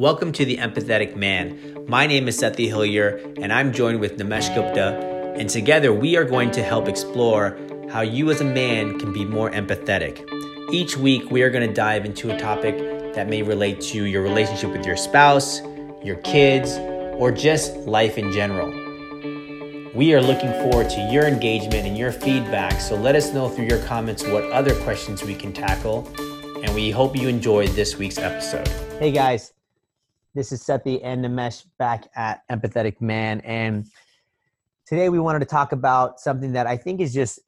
Welcome to The Empathetic Man. My name is Sethi Hillier, and I'm joined with Nimesh Gupta, and together we are going to help explore how you as a man can be more empathetic. Each week, we are going to dive into a topic that may relate to your relationship with your spouse, your kids, or just life in general. We are looking forward to your engagement and your feedback, so let us know through your comments what other questions we can tackle, and we hope you enjoyed this week's episode. Hey guys, this is Sethi and Nimesh back at Empathetic Man. And today we wanted to talk about something that I think has just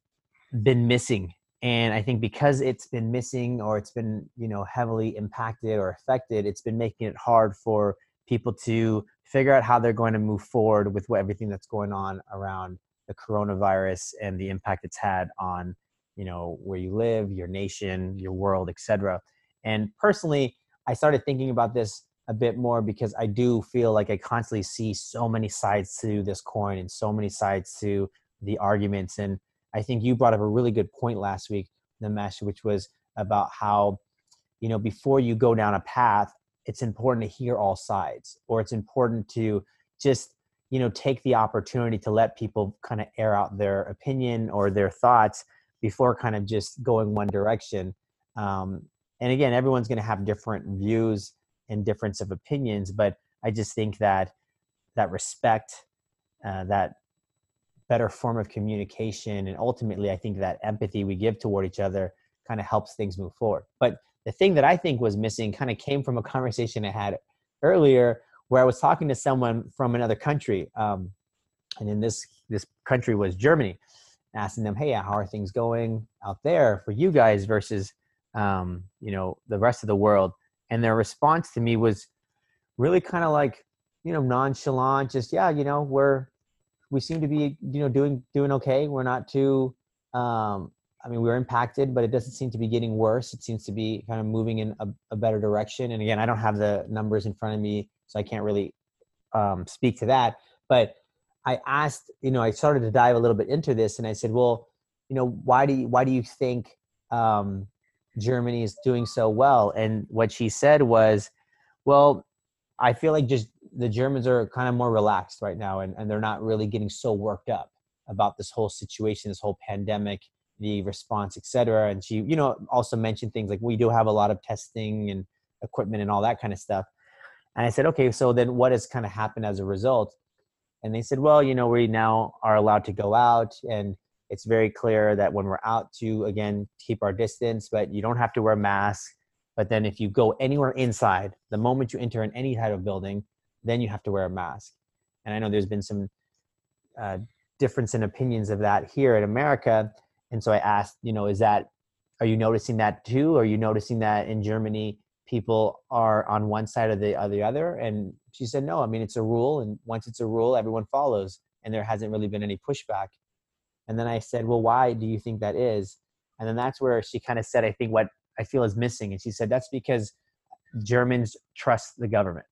been missing. And I think because it's been missing or it's been, you know, heavily impacted or affected, it's been making it hard for people to figure out how they're going to move forward with what, everything that's going on around the coronavirus and the impact it's had on, you know, where you live, your nation, your world, etc. And personally, I started thinking about this a bit more because I do feel like I constantly see so many sides to this coin and so many sides to the arguments. And I think you brought up a really good point last week, Nimesh, which was about how, you know, before you go down a path, it's important to hear all sides, or it's important to just, you know, take the opportunity to let people kind of air out their opinion or their thoughts before kind of just going one direction. Um, and again, everyone's going to have different views and difference of opinions but i just think that that respect uh, that better form of communication and ultimately i think that empathy we give toward each other kind of helps things move forward. But the thing that i think was missing kind of came from a conversation i had earlier where i was talking to someone from another country um, and in this this country was germany asking them hey how are things going out there for you guys versus um, you know the rest of the world and their response to me was really kind of like you know nonchalant just yeah you know we're we seem to be you know doing doing okay. We're not too um i mean we're impacted but it doesn't seem to be getting worse. It seems to be kind of moving in a, a better direction. And again i don't have the numbers in front of me so i can't really um, speak to that. But i asked you know i started to dive a little bit into this and i said well you know why do you why do you think um, Germany is doing so well. And what she said was, well, I feel like just the Germans are kind of more relaxed right now and, and they're not really getting so worked up about this whole situation, this whole pandemic, the response, etc. And she, you know, also mentioned things like we do have a lot of testing and equipment and all that kind of stuff. And I said, okay, so then what has kind of happened as a result? And they said, well, you know, we now are allowed to go out and it's very clear that when we're out to again keep our distance but you don't have to wear a mask. But then if you go anywhere inside the moment you enter in any type of building then you have to wear a mask. And i know there's been some uh, difference in opinions of that here in america. And so i asked you know is that are you noticing that too? Are you noticing that in germany people are on one side or the, or the other? And she said no i mean it's a rule and once it's a rule everyone follows. And there hasn't really been any pushback and then I said, well, why do you think that is? And then that's where she kind of said, I think what I feel is missing. And she said, that's because Germans trust the government.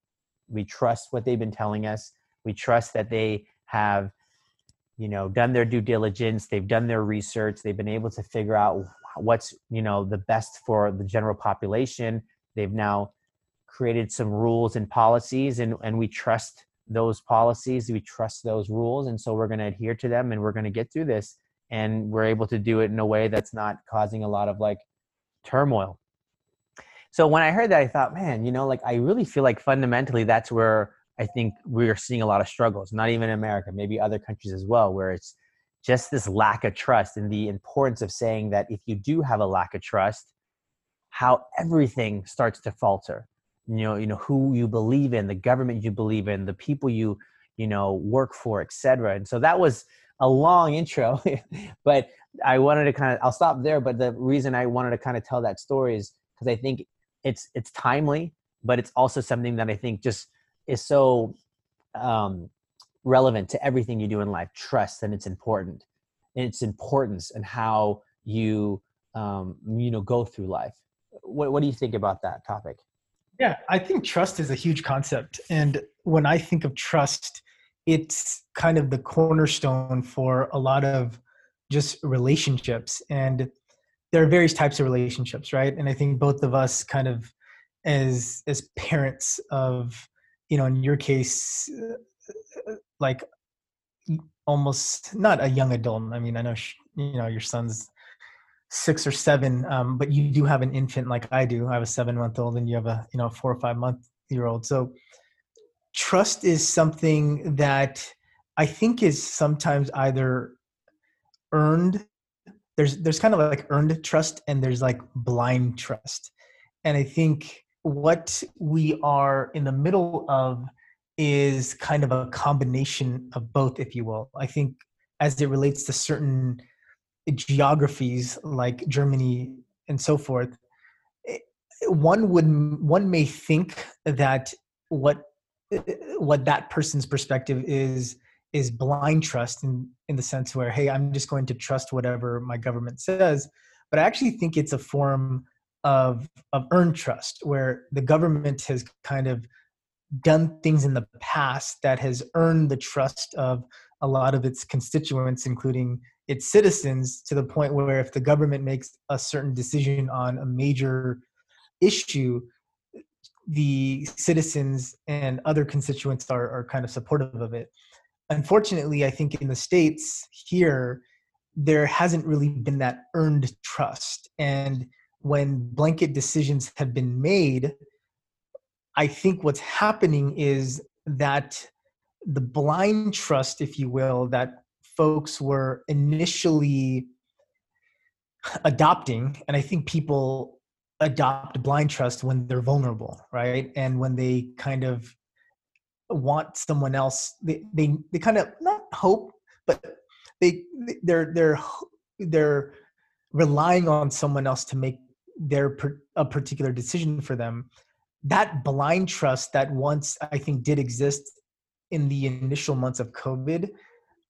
We trust what they've been telling us. We trust that they have, you know, done their due diligence. They've done their research. They've been able to figure out what's, you know, the best for the general population. They've now created some rules and policies and, and we trust those policies we trust those rules and so we're going to adhere to them and we're going to get through this and we're able to do it in a way that's not causing a lot of like turmoil. So when i heard that i thought man you know like i really feel like fundamentally that's where i think we're seeing a lot of struggles not even in america maybe other countries as well where it's just this lack of trust and the importance of saying that if you do have a lack of trust how everything starts to falter you know you know who you believe in the government you believe in the people you you know work for etc and so that was a long intro but i wanted to kind of i'll stop there but the reason i wanted to kind of tell that story is because i think it's it's timely but it's also something that i think just is so um, relevant to everything you do in life. Trust and it's important. And its importance and how you um, you know go through life. What, what do you think about that topic yeah, I think trust is a huge concept. And when I think of trust, it's kind of the cornerstone for a lot of just relationships. And there are various types of relationships, right? And I think both of us kind of as as parents of you know in your case uh, like almost not a young adult i mean i know you know your son's six or seven um, but you do have an infant like i do. I have a seven month old and you have a you know four or five month year old so trust is something that i think is sometimes either earned there's there's kind of like earned trust and there's like blind trust. And i think what we are in the middle of is kind of a combination of both if you will. I think as it relates to certain geographies like Germany and so forth, eh, one would one may think that what eh, what that person's perspective is is blind trust in in the sense where hey i'm just going to trust whatever my government says. But i actually think it's a form of of earned trust where the government has kind of done things in the past that has earned the trust of a lot of its constituents including its citizens to the point where if the government makes a certain decision on a major issue the citizens and other constituents are, are kind of supportive of it. Unfortunately i think in the states here there hasn't really been that earned trust. And when blanket decisions have been made i think what's happening is that the blind trust if you will that folks were initially adopting and i think people adopt blind trust when they're vulnerable right? And when they kind of want someone else they they, they kind of not hope but they they're they're they're relying on someone else to make their a particular decision for them. That blind trust that once i think did exist in the initial months of covid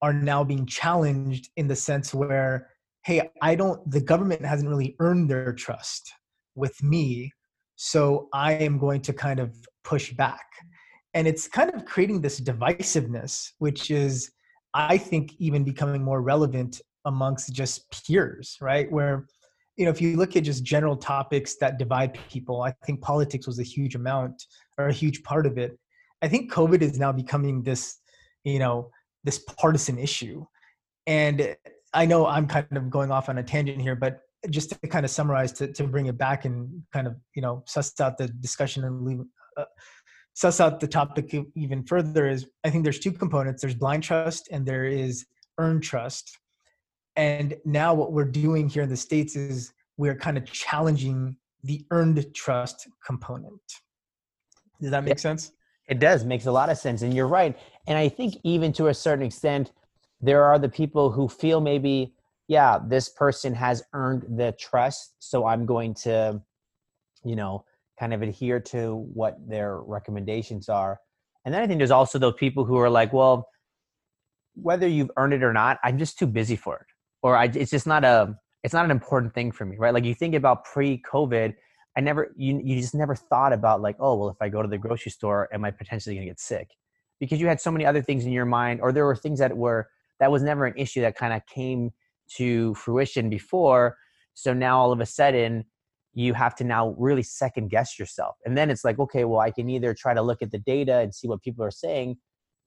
are now being challenged in the sense where hey i don't the government hasn't really earned their trust with me so i am going to kind of push back. And it's kind of creating this divisiveness which is i think even becoming more relevant amongst just peers right? Where you know if you look at just general topics that divide people i think politics was a huge amount or a huge part of it. I think covid is now becoming this you know this partisan issue. And I know I'm kind of going off on a tangent here, but just to kind of summarize to, to bring it back and kind of you know suss out the discussion and leave, uh, suss out the topic even further is I think there's two components. There's blind trust and there is earned trust. And now what we're doing here in the states is we're kind of challenging the earned trust component. Does that make yeah. sense? It does makes a lot of sense, and you're right. And I think even to a certain extent, there are the people who feel maybe, yeah, this person has earned the trust, so I'm going to, you know, kind of adhere to what their recommendations are. And then I think there's also those people who are like, well, whether you've earned it or not, I'm just too busy for it, or I, it's just not a, it's not an important thing for me, right? Like you think about pre-COVID I never you you just never thought about like, oh well, if I go to the grocery store, am I potentially going to get sick? Because you had so many other things in your mind, or there were things that were that was never an issue that kind of came to fruition before. So now all of a sudden you have to now really second guess yourself. And then it's like, okay, well, I can either try to look at the data and see what people are saying,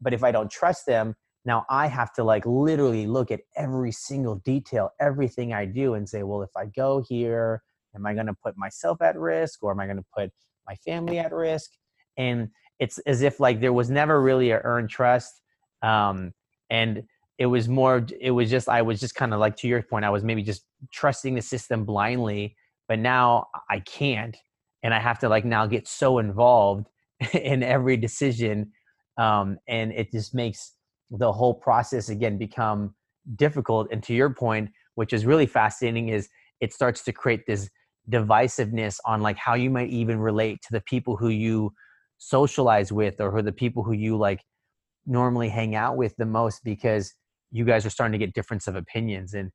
but if I don't trust them, now I have to like literally look at every single detail, everything I do and say, well, if I go here, am i going to put myself at risk or am i going to put my family at risk? And it's as if like there was never really a earned trust um, and it was more it was just i was just kind of like to your point i was maybe just trusting the system blindly but now i can't and i have to like now get so involved in every decision um, and it just makes the whole process again become difficult and to your point which is really fascinating is it starts to create this divisiveness on like how you might even relate to the people who you socialize with or who the people who you like normally hang out with the most because you guys are starting to get difference of opinions. And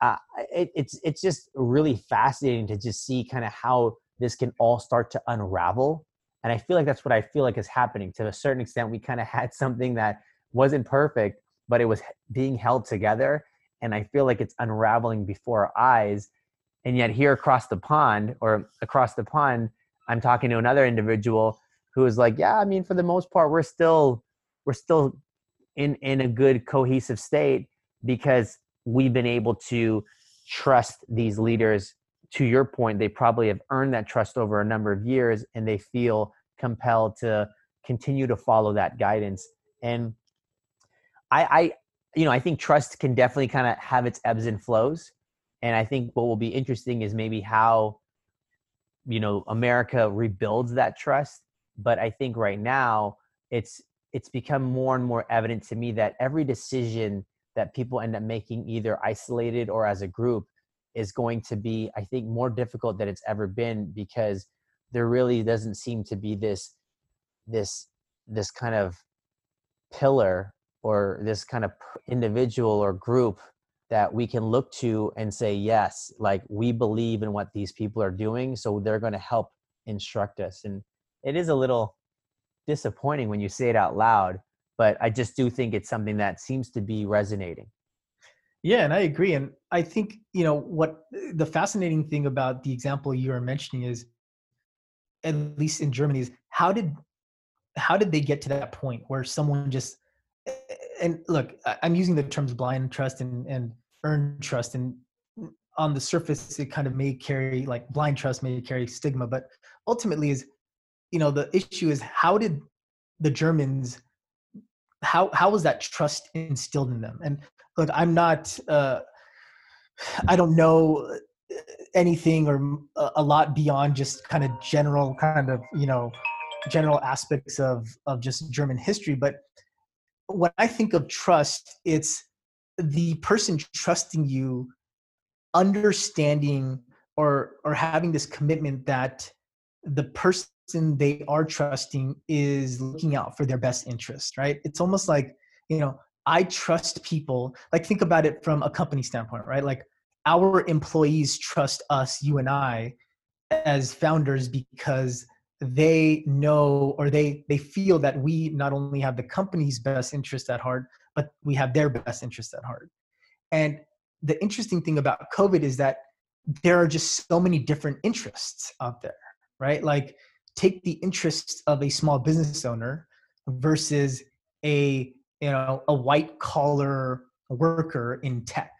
uh, it, it's it's just really fascinating to just see kind of how this can all start to unravel. And i feel like that's what i feel like is happening. To a certain extent we kind of had something that wasn't perfect but it was being held together. And i feel like it's unraveling before our eyes and yet here across the pond or across the pond I'm talking to another individual who is like, yeah, I mean, for the most part, we're still we're still in in a good cohesive state because we've been able to trust these leaders. To your point they probably have earned that trust over a number of years and they feel compelled to continue to follow that guidance. And i i you know i think trust can definitely kind of have its ebbs and flows and i think what will be interesting is maybe how you know america rebuilds that trust. But i think right now it's it's become more and more evident to me that every decision that people end up making either isolated or as a group is going to be i think more difficult than it's ever been because there really doesn't seem to be this this this kind of pillar or this kind of individual or group that we can look to and say yes like we believe in what these people are doing so they're going to help instruct us. And it is a little disappointing when you say it out loud but i just do think it's something that seems to be resonating. Yeah and i agree and i think you know what the fascinating thing about the example you are mentioning is at least in germany is how did how did they get to that point where someone just and look i'm using the terms blind trust and and earned trust and on the surface it kind of may carry like blind trust may carry stigma but ultimately is you know the issue is how did the germans how how was that trust instilled in them? And look i'm not uh i don't know anything or a lot beyond just kind of general kind of you know general aspects of of just german history but when i think of trust it's the person trusting you understanding or or having this commitment that the person they are trusting is looking out for their best interest, right? It's almost like, you know, I trust people. Like, think about it from a company standpoint, right? Like, our employees trust us, you and I, as founders because they know or they they feel that we not only have the company's best interest at heart but we have their best interest at heart. And the interesting thing about covid is that there are just so many different interests out there right? Like take the interests of a small business owner versus a you know a white collar worker in tech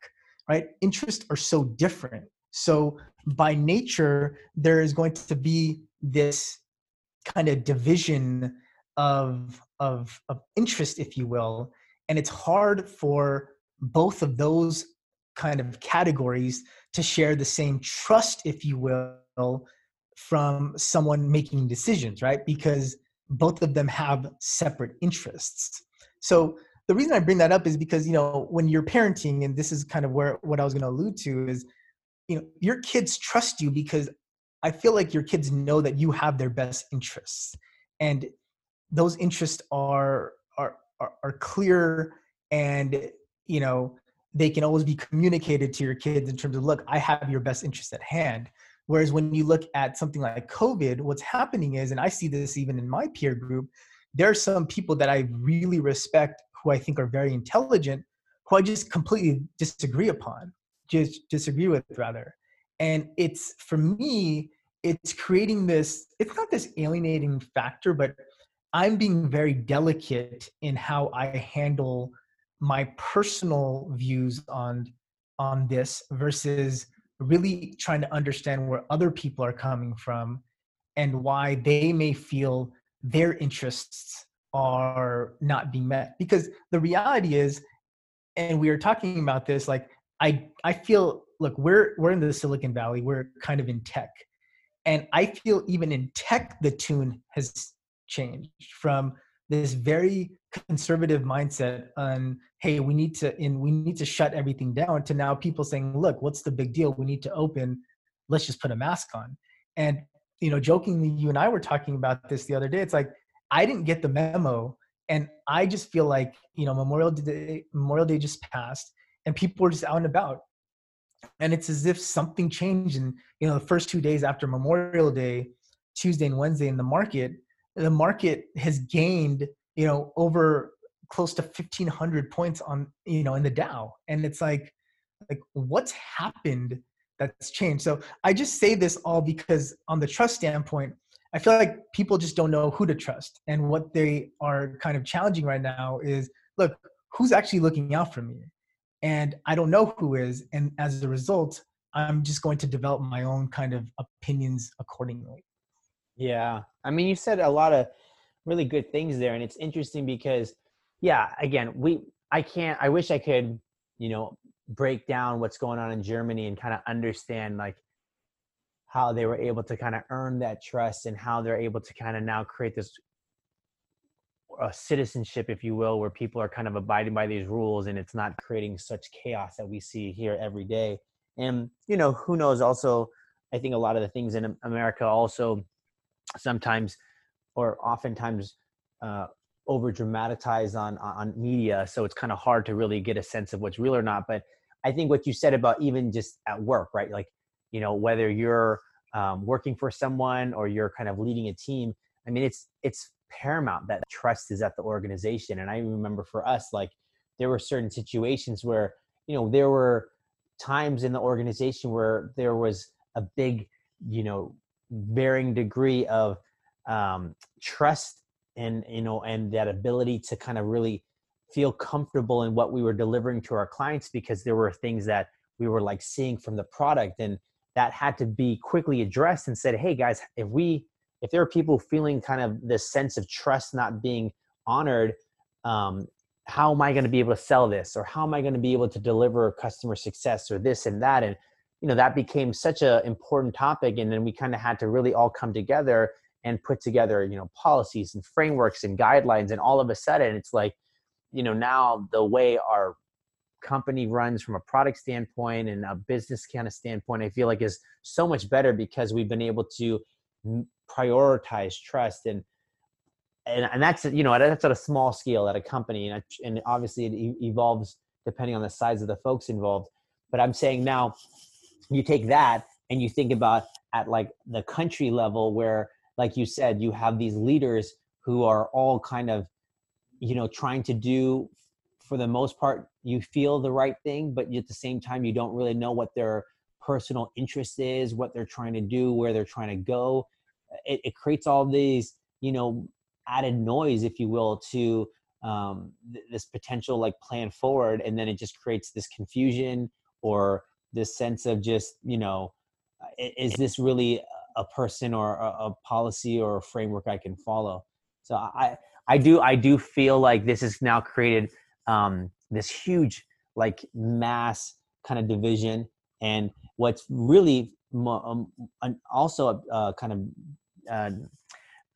right? Interests are so different. So by nature there is going to be this kind of division of of of interest if you will and it's hard for both of those kind of categories to share the same trust if you will from someone making decisions, right? Because both of them have separate interests. So the reason I bring that up is because you know when you're parenting, and this is kind of where what I was going to allude to is, you know, your kids trust you because I feel like your kids know that you have their best interests, and those interests are are are, are clear, and you know they can always be communicated to your kids in terms of look, I have your best interest at hand. Whereas when you look at something like COVID, what's happening is, and I see this even in my peer group, there are some people that I really respect who I think are very intelligent, who I just completely disagree upon, just disagree with rather. And it's for me, it's creating this, it's not this alienating factor, but I'm being very delicate in how I handle my personal views on on this versus really trying to understand where other people are coming from and why they may feel their interests are not being met. Because the reality is and we are talking about this like i i feel look we're we're in the silicon valley we're kind of in tech. And i feel even in tech the tune has changed from this very conservative mindset on hey we need to in we need to shut everything down to now people saying look what's the big deal? We need to open let's just put a mask on. And you know jokingly you and i were talking about this the other day. It's like i didn't get the memo and i just feel like you know memorial day memorial day just passed and people were just out and about and it's as if something changed in you know the first two days after memorial day tuesday and wednesday in the market the market has gained you know over close to 1500 points on you know in the dow and it's like like what's happened that's changed so i just say this all because on the trust standpoint I feel like people just don't know who to trust. And what they are kind of challenging right now is look, who's actually looking out for me? And I don't know who is. And as a result, I'm just going to develop my own kind of opinions accordingly. Yeah. I mean, you said a lot of really good things there. And it's interesting because, yeah, again, we, I can't, I wish I could, you know, break down what's going on in Germany and kind of understand like how they were able to kind of earn that trust and how they're able to kind of now create this uh, citizenship, if you will, where people are kind of abiding by these rules and it's not creating such chaos that we see here every day. And, you know, who knows? Also, I think a lot of the things in America also sometimes or oftentimes uh, over dramatized on on media. So it's kind of hard to really get a sense of what's real or not. But i think what you said about even just at work right? Like you know whether you're um, working for someone or you're kind of leading a team i mean it's it's paramount that trust is at the organization. And i remember for us like there were certain situations where you know there were times in the organization where there was a big you know varying degree of um, trust and you know and that ability to kind of really feel comfortable in what we were delivering to our clients because there were things that we were like seeing from the product. And that had to be quickly addressed and said hey guys if we if there are people feeling kind of this sense of trust not being honored um, how am i going to be able to sell this? Or how am i going to be able to deliver customer success or this and that? And you know that became such an important topic and then we kind of had to really all come together and put together you know policies and frameworks and guidelines and all of a sudden it's like you know now the way our company runs from a product standpoint and a business kind of standpoint i feel like is so much better because we've been able to prioritize trust and and, and that's you know that's at a small scale at a company and, and obviously it evolves depending on the size of the folks involved. But i'm saying now you take that and you think about at like the country level where like you said you have these leaders who are all kind of you know trying to do for the most part you feel the right thing but at the same time you don't really know what their personal interest is what they're trying to do where they're trying to go it, it creates all these you know added noise if you will to um, th- this potential like plan forward and then it just creates this confusion or this sense of just you know is this really a person or a, a policy or a framework I can follow. So I I do I do feel like this has now created um, this huge like mass kind of division. And what's really um, also uh, kind of uh,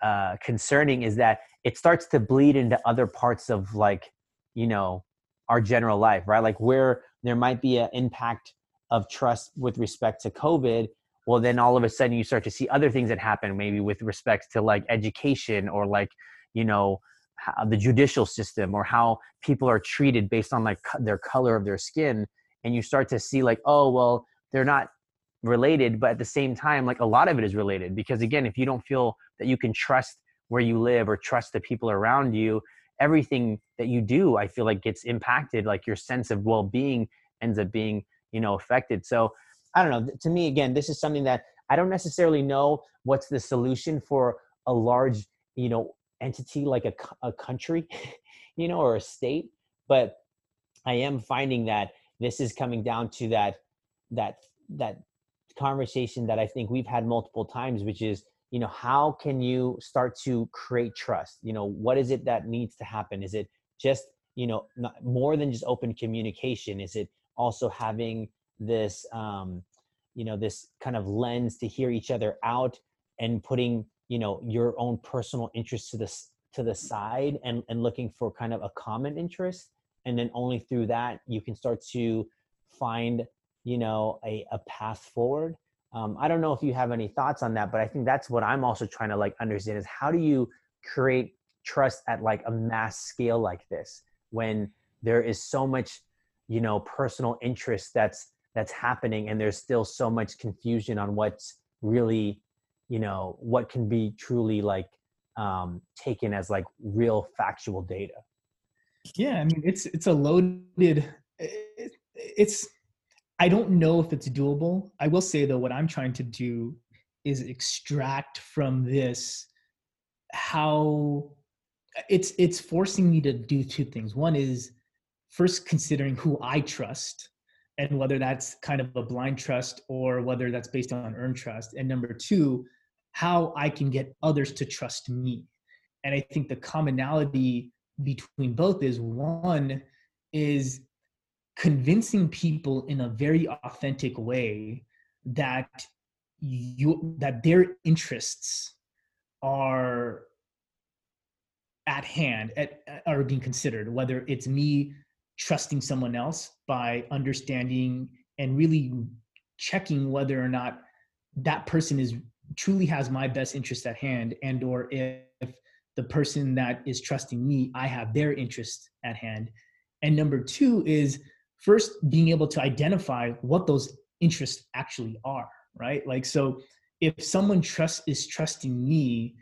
uh, concerning is that it starts to bleed into other parts of like you know our general life, right? Like where there might be an impact of trust with respect to COVID well then all of a sudden you start to see other things that happen maybe with respect to like education or like you know the judicial system or how people are treated based on like their color of their skin and you start to see like oh well they're not related but at the same time like a lot of it is related because again if you don't feel that you can trust where you live or trust the people around you everything that you do i feel like gets impacted like your sense of well-being ends up being you know affected so I don't know. To me, again, this is something that I don't necessarily know what's the solution for a large, you know, entity like a, a country, you know, or a state. But I am finding that this is coming down to that that that conversation that I think we've had multiple times, which is, you know, how can you start to create trust? You know, what is it that needs to happen? Is it just, you know, not, more than just open communication? Is it also having this um, you know this kind of lens to hear each other out and putting you know your own personal interests to the to the side and and looking for kind of a common interest and then only through that you can start to find you know a, a path forward. Um, i don't know if you have any thoughts on that but i think that's what i'm also trying to like understand is how do you create trust at like a mass scale like this when there is so much you know personal interest that's that's happening and there's still so much confusion on what's really you know what can be truly like um, taken as like real factual data? Yeah i mean it's it's a loaded it's i don't know if it's doable. I will say though what i'm trying to do is extract from this how it's it's forcing me to do two things. One is first considering who i trust and whether that's kind of a blind trust or whether that's based on earned trust. And number two how i can get others to trust me. And i think the commonality between both is one is convincing people in a very authentic way that you that their interests are at hand at, are being considered whether it's me trusting someone else by understanding and really checking whether or not that person is truly has my best interest at hand and or if the person that is trusting me i have their interest at hand. And number two is first being able to identify what those interests actually are right? Like so if someone trust is trusting me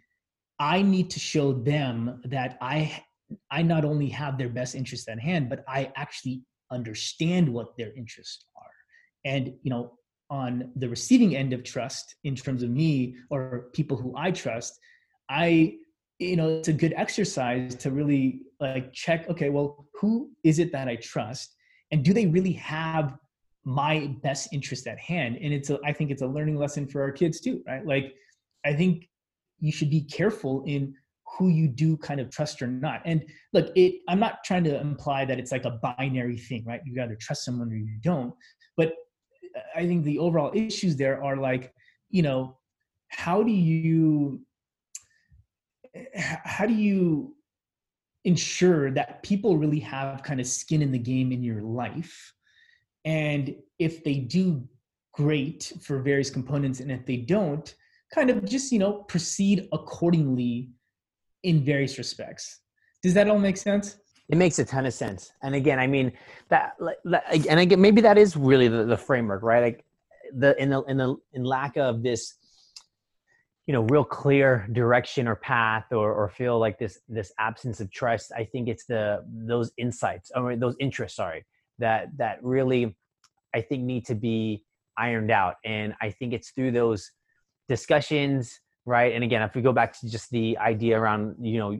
i need to show them that i i not only have their best interest at hand but i actually understand what their interests are. And you know on the receiving end of trust in terms of me or people who i trust i you know it's a good exercise to really like check okay well who is it that i trust and do they really have my best interest at hand? And it's a, i think it's a learning lesson for our kids too right? Like i think you should be careful in who you do kind of trust or not. And look it i'm not trying to imply that it's like a binary thing right? You either trust someone or you don't. But i think the overall issues there are like you know how do you how do you ensure that people really have kind of skin in the game in your life. And if they do great for various components and if they don't kind of just you know proceed accordingly in various respects. Does that all make sense? It makes a ton of sense. And again i mean that and again maybe that is really the, the framework right? Like the in the in the in lack of this you know real clear direction or path or, or feel like this this absence of trust i think it's the those insights or those interests sorry that that really i think need to be ironed out. And i think it's through those discussions right? And again if we go back to just the idea around you know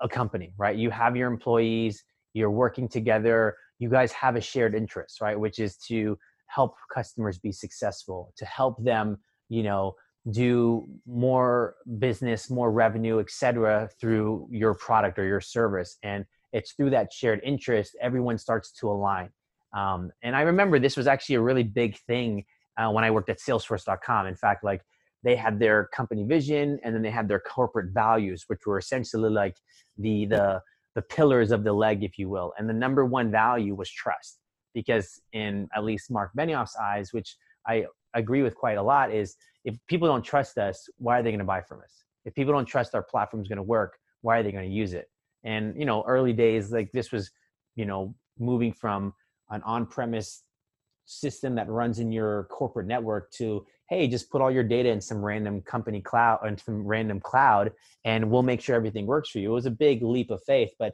a company right? You have your employees you're working together you guys have a shared interest right? Which is to help customers be successful to help them you know do more business more revenue etc through your product or your service. And it's through that shared interest everyone starts to align. Um, and i remember this was actually a really big thing uh, when i worked at salesforce.com in fact like they had their company vision and then they had their corporate values which were essentially like the the the pillars of the leg if you will. And the number one value was trust. Because in at least mark benioff's eyes which i agree with quite a lot is if people don't trust us, why are they going to buy from us? If people don't trust our platform is going to work, why are they going to use it? And you know, early days like this was, you know, moving from an on-premise system that runs in your corporate network to hey just put all your data in some random company cloud and some random cloud and we'll make sure everything works for you it was a big leap of faith but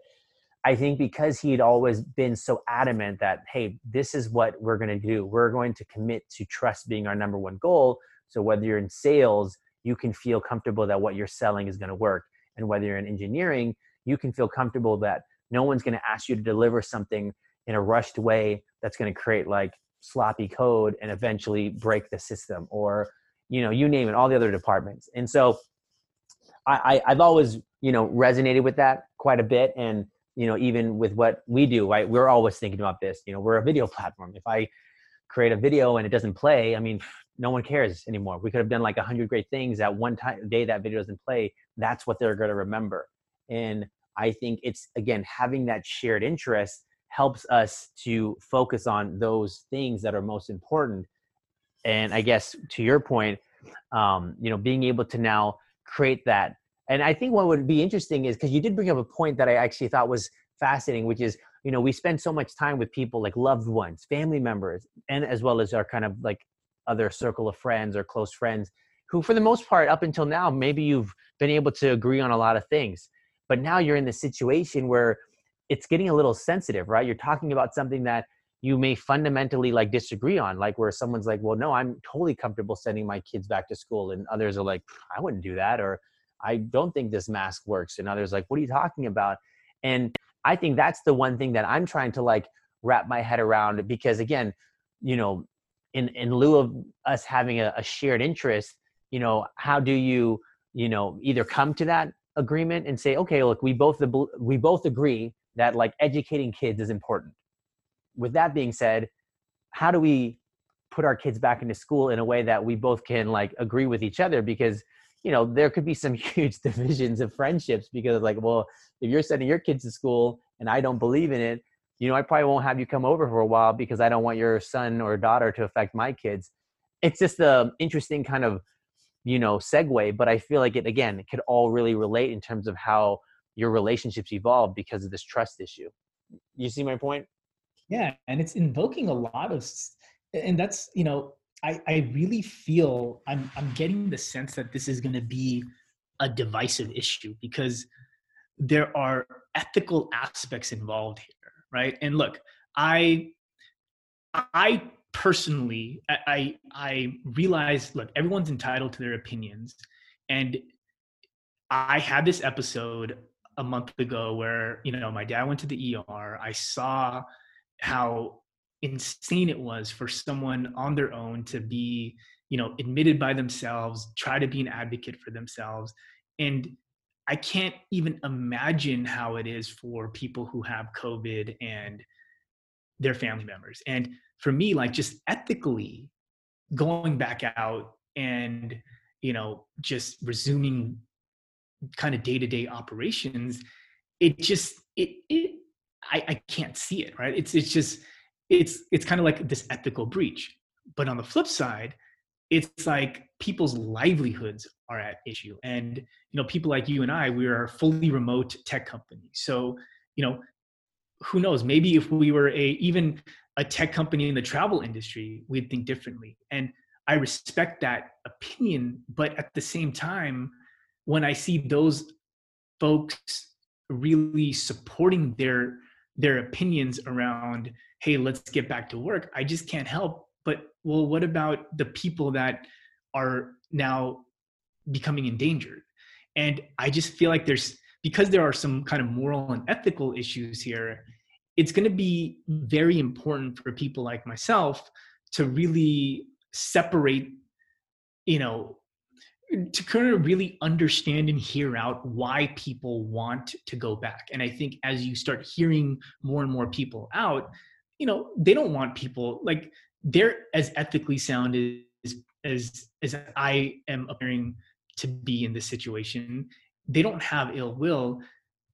I think because he had always been so adamant that, hey, this is what we're going to do. We're going to commit to trust being our number one goal. So whether you're in sales, you can feel comfortable that what you're selling is going to work. And whether you're in engineering, you can feel comfortable that no one's going to ask you to deliver something in a rushed way that's going to create like sloppy code and eventually break the system or, you know, you name it, all the other departments. And so I, I, I've always, you know, resonated with that quite a bit. And you know even with what we do right? We're always thinking about this you know we're a video platform. If i create a video and it doesn't play i mean no one cares anymore. We could have done like a hundred great things at one time day that video doesn't play that's what they're going to remember. And i think it's again having that shared interest helps us to focus on those things that are most important. And i guess to your point um, you know being able to now create that and I think what would be interesting is because you did bring up a point that I actually thought was fascinating, which is, you know, we spend so much time with people like loved ones, family members, and as well as our kind of like other circle of friends or close friends who, for the most part, up until now, maybe you've been able to agree on a lot of things. But now you're in the situation where it's getting a little sensitive, right? You're talking about something that you may fundamentally like disagree on like where someone's like well no i'm totally comfortable sending my kids back to school and others are like i wouldn't do that or i don't think this mask works and others like what are you talking about? And i think that's the one thing that i'm trying to like wrap my head around because again you know in in lieu of us having a, a shared interest you know how do you you know either come to that agreement and say okay look we both we both agree that like educating kids is important. With that being said how do we put our kids back into school in a way that we both can like agree with each other? Because you know there could be some huge divisions of friendships because like well if you're sending your kids to school and i don't believe in it you know i probably won't have you come over for a while because i don't want your son or daughter to affect my kids. It's just a interesting kind of you know segue but i feel like it again it could all really relate in terms of how your relationships evolve because of this trust issue. You see my point? Yeah and it's invoking a lot of and that's you know i i really feel i'm i'm getting the sense that this is going to be a divisive issue because there are ethical aspects involved here right? And look i i personally i i realize look everyone's entitled to their opinions. And i had this episode a month ago where you know my dad went to the er i saw how insane it was for someone on their own to be you know admitted by themselves try to be an advocate for themselves. And i can't even imagine how it is for people who have covid and their family members. And for me like just ethically going back out and you know just resuming kind of day-to-day operations it just it, it I, I can't see it right? It's it's just it's it's kind of like this ethical breach. But on the flip side it's like people's livelihoods are at issue. And you know people like you and i we are a fully remote tech company so you know who knows? Maybe if we were a even a tech company in the travel industry, we'd think differently. And I respect that opinion, but at the same time, when I see those folks really supporting their their opinions around, hey, let's get back to work, I just can't help but well, what about the people that are now becoming endangered? And I just feel like there's because there are some kind of moral and ethical issues here it's going to be very important for people like myself to really separate you know to kind of really understand and hear out why people want to go back. And i think as you start hearing more and more people out you know they don't want people like they're as ethically sound as as as i am appearing to be in this situation. They don't have ill will.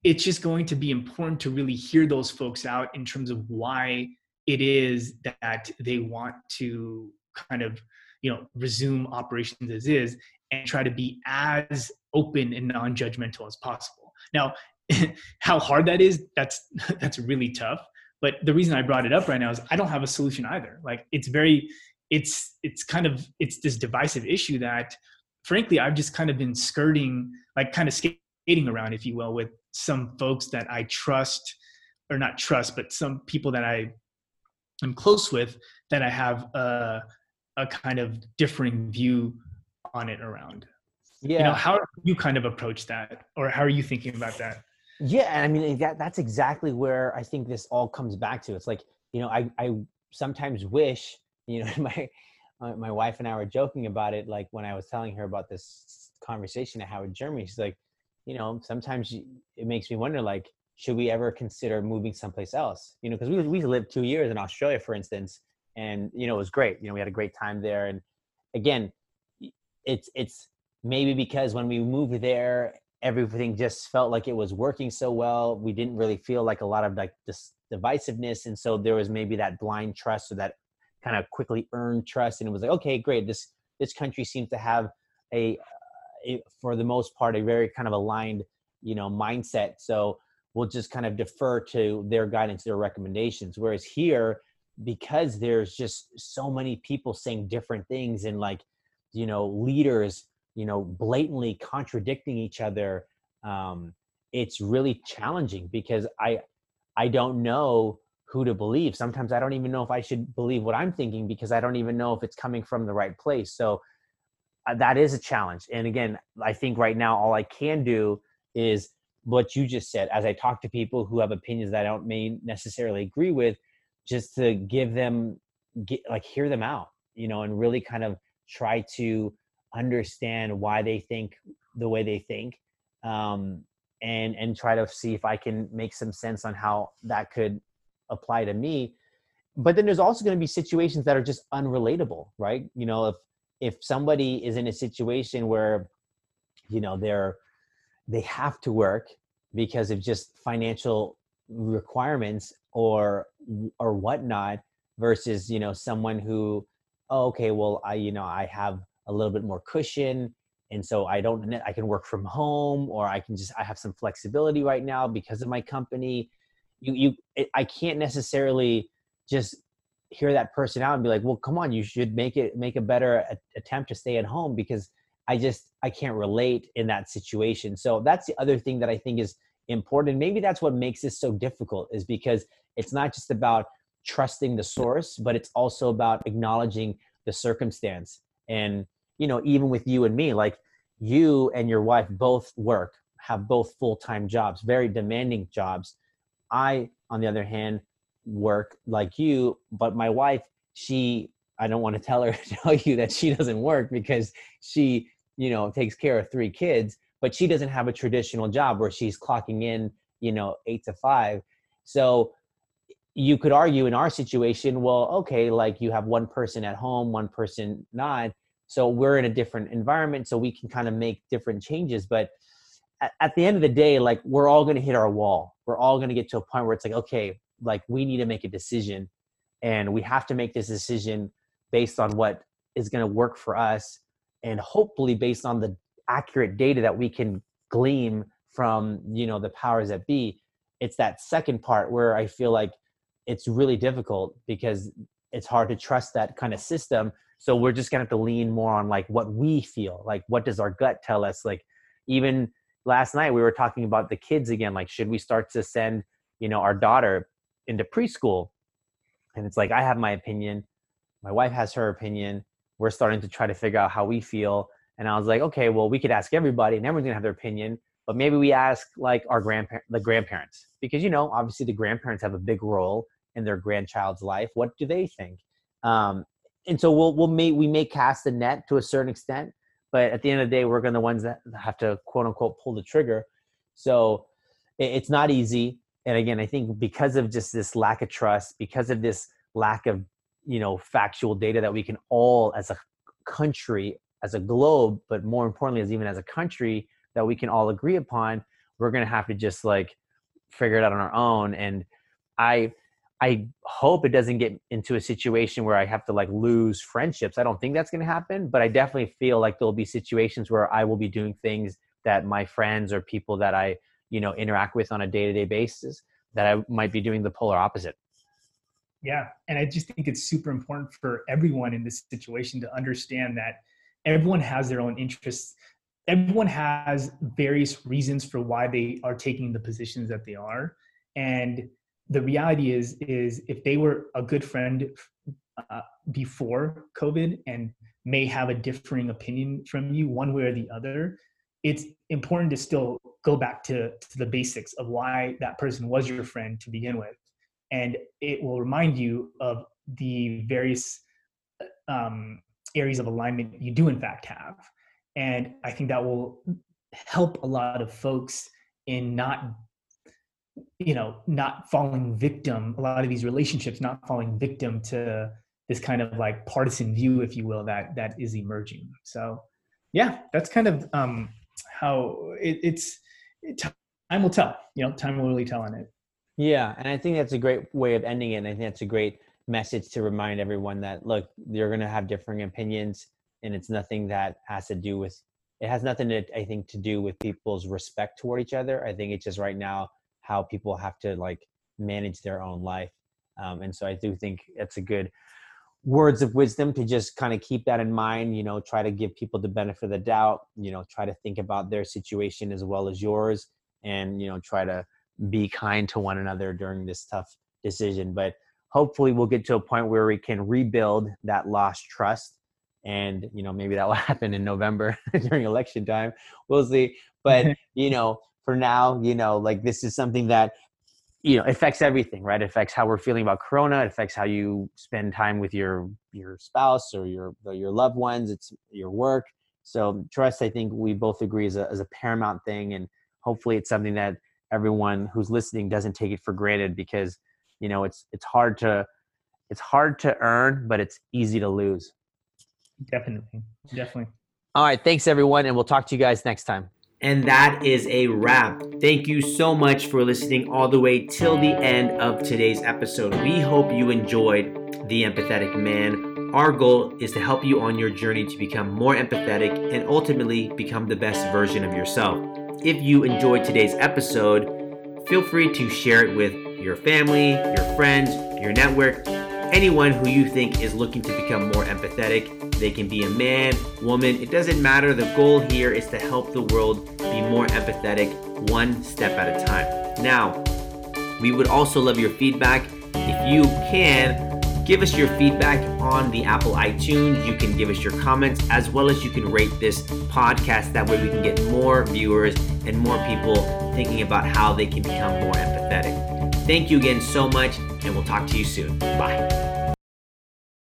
It's just going to be important to really hear those folks out in terms of why it is that they want to kind of you know resume operations as is and try to be as open and non-judgmental as possible. Now how hard that is that's that's really tough but the reason i brought it up right now is i don't have a solution either. Like it's very it's it's kind of it's this divisive issue that frankly i've just kind of been skirting like kind of skating around if you will with some folks that I trust, or not trust, but some people that I am close with that I have a, a kind of differing view on it around. Yeah. You know, how you kind of approach that, or how are you thinking about that? Yeah, I mean that that's exactly where I think this all comes back to. It's like you know, I I sometimes wish you know my my wife and I were joking about it. Like when I was telling her about this conversation I had with Germany, she's like, you know, sometimes it makes me wonder, like, should we ever consider moving someplace else? You know, because we we lived two years in Australia, for instance, and you know it was great. You know, we had a great time there, and again, it's it's maybe because when we moved there, everything just felt like it was working so well. We didn't really feel like a lot of like this divisiveness, and so there was maybe that blind trust or that kind of quickly earned trust, and it was like, okay, great, this this country seems to have a for the most part a very kind of aligned you know mindset. So we'll just kind of defer to their guidance their recommendations. Whereas here because there's just so many people saying different things and like you know leaders you know blatantly contradicting each other um it's really challenging because i i don't know who to believe. Sometimes I don't even know if I should believe what I'm thinking because I don't even know if it's coming from the right place. So uh, that is a challenge. And again, I think right now all I can do is what you just said. As I talk to people who have opinions that I don't may necessarily agree with, just to give them, get, like, hear them out, you know, and really kind of try to understand why they think the way they think um, and and try to see if i can make some sense on how that could apply to me. But then there's also going to be situations that are just unrelatable right? You know if if somebody is in a situation where you know they're they have to work because of just financial requirements or or whatnot versus you know someone who oh, okay well i you know i have a little bit more cushion and so i don't i can work from home or i can just i have some flexibility right now because of my company. You you it, i can't necessarily just hear that person out and be like well come on you should make it make a better attempt to stay at home because i just i can't relate in that situation. So that's the other thing that i think is important. Maybe that's what makes this so difficult is because it's not just about trusting the source but it's also about acknowledging the circumstance. And you know even with you and me like you and your wife both work have both full-time jobs very demanding jobs. I on the other hand work like you but my wife she i don't want to tell her tell you that she doesn't work because she you know takes care of three kids but she doesn't have a traditional job where she's clocking in you know 8 to 5 so you could argue in our situation well okay like you have one person at home one person not so we're in a different environment so we can kind of make different changes but at, the end of the day like we're all going to hit our wall. We're all going to get to a point where it's like okay like we need to make a decision and we have to make this decision based on what is going to work for us and hopefully based on the accurate data that we can glean from you know the powers that be. It's that second part where i feel like it's really difficult because it's hard to trust that kind of system. So we're just gonna have to lean more on like what we feel like what does our gut tell us? Like even last night we were talking about the kids again like should we start to send you know our daughter into preschool? And it's like i have my opinion my wife has her opinion we're starting to try to figure out how we feel. And i was like okay well we could ask everybody and everyone's gonna have their opinion but maybe we ask like our grandparents the grandparents. Because you know obviously the grandparents have a big role in their grandchild's life what do they think um, and so we'll we'll make we may cast the net to a certain extent, but at the end of the day, we're going to the ones that have to quote unquote pull the trigger. So it's not easy. And again, I think because of just this lack of trust, because of this lack of you know factual data that we can all as a country, as a globe, but more importantly, as even as a country that we can all agree upon, we're going to have to just like figure it out on our own. And I I hope it doesn't get into a situation where I have to like lose friendships. I don't think that's going to happen, but I definitely feel like there'll be situations where I will be doing things that my friends or people that I, you know, interact with on a day-to-day basis that I might be doing the polar opposite. Yeah, and I just think it's super important for everyone in this situation to understand that everyone has their own interests. Everyone has various reasons for why they are taking the positions that they are and the reality is is if they were a good friend uh, before covid and may have a differing opinion from you one way or the other it's important to still go back to, to the basics of why that person was your friend to begin with. And it will remind you of the various uh, um, areas of alignment you do in fact have. And i think that will help a lot of folks in not you know not falling victim a lot of these relationships not falling victim to this kind of like partisan view if you will that that is emerging. So yeah that's kind of um how it, it's it, time will tell you know time will really tell on it. Yeah and i think that's a great way of ending it and i think that's a great message to remind everyone that look you're going to have differing opinions and it's nothing that has to do with it has nothing to i think to do with people's respect toward each other. I think it's just right now how people have to like manage their own life um, and so i do think it's a good words of wisdom to just kind of keep that in mind you know try to give people the benefit of the doubt you know try to think about their situation as well as yours and you know try to be kind to one another during this tough decision. But hopefully, we'll get to a point where we can rebuild that lost trust. And you know, maybe that will happen in November during election time. We'll see. But you know, for now, you know, like this is something that you know affects everything right? It affects how we're feeling about corona it affects how you spend time with your your spouse or your your loved ones it's your work. So trust i think we both agree is a, is a paramount thing and hopefully it's something that everyone who's listening doesn't take it for granted because you know it's it's hard to it's hard to earn but it's easy to lose. Definitely. Definitely. All right. Thanks everyone and we'll talk to you guys next time and that is a wrap. Thank you so much for listening all the way till the end of today's episode. We hope you enjoyed The Empathetic Man. Our goal is to help you on your journey to become more empathetic and ultimately become the best version of yourself. If you enjoyed today's episode, feel free to share it with your family, your friends, your network, anyone who you think is looking to become more empathetic they can be a man, woman, it doesn't matter. The goal here is to help the world be more empathetic one step at a time. Now, we would also love your feedback. If you can, give us your feedback on the Apple iTunes. You can give us your comments as well as you can rate this podcast. That way, we can get more viewers and more people thinking about how they can become more empathetic. Thank you again so much, and we'll talk to you soon. Bye.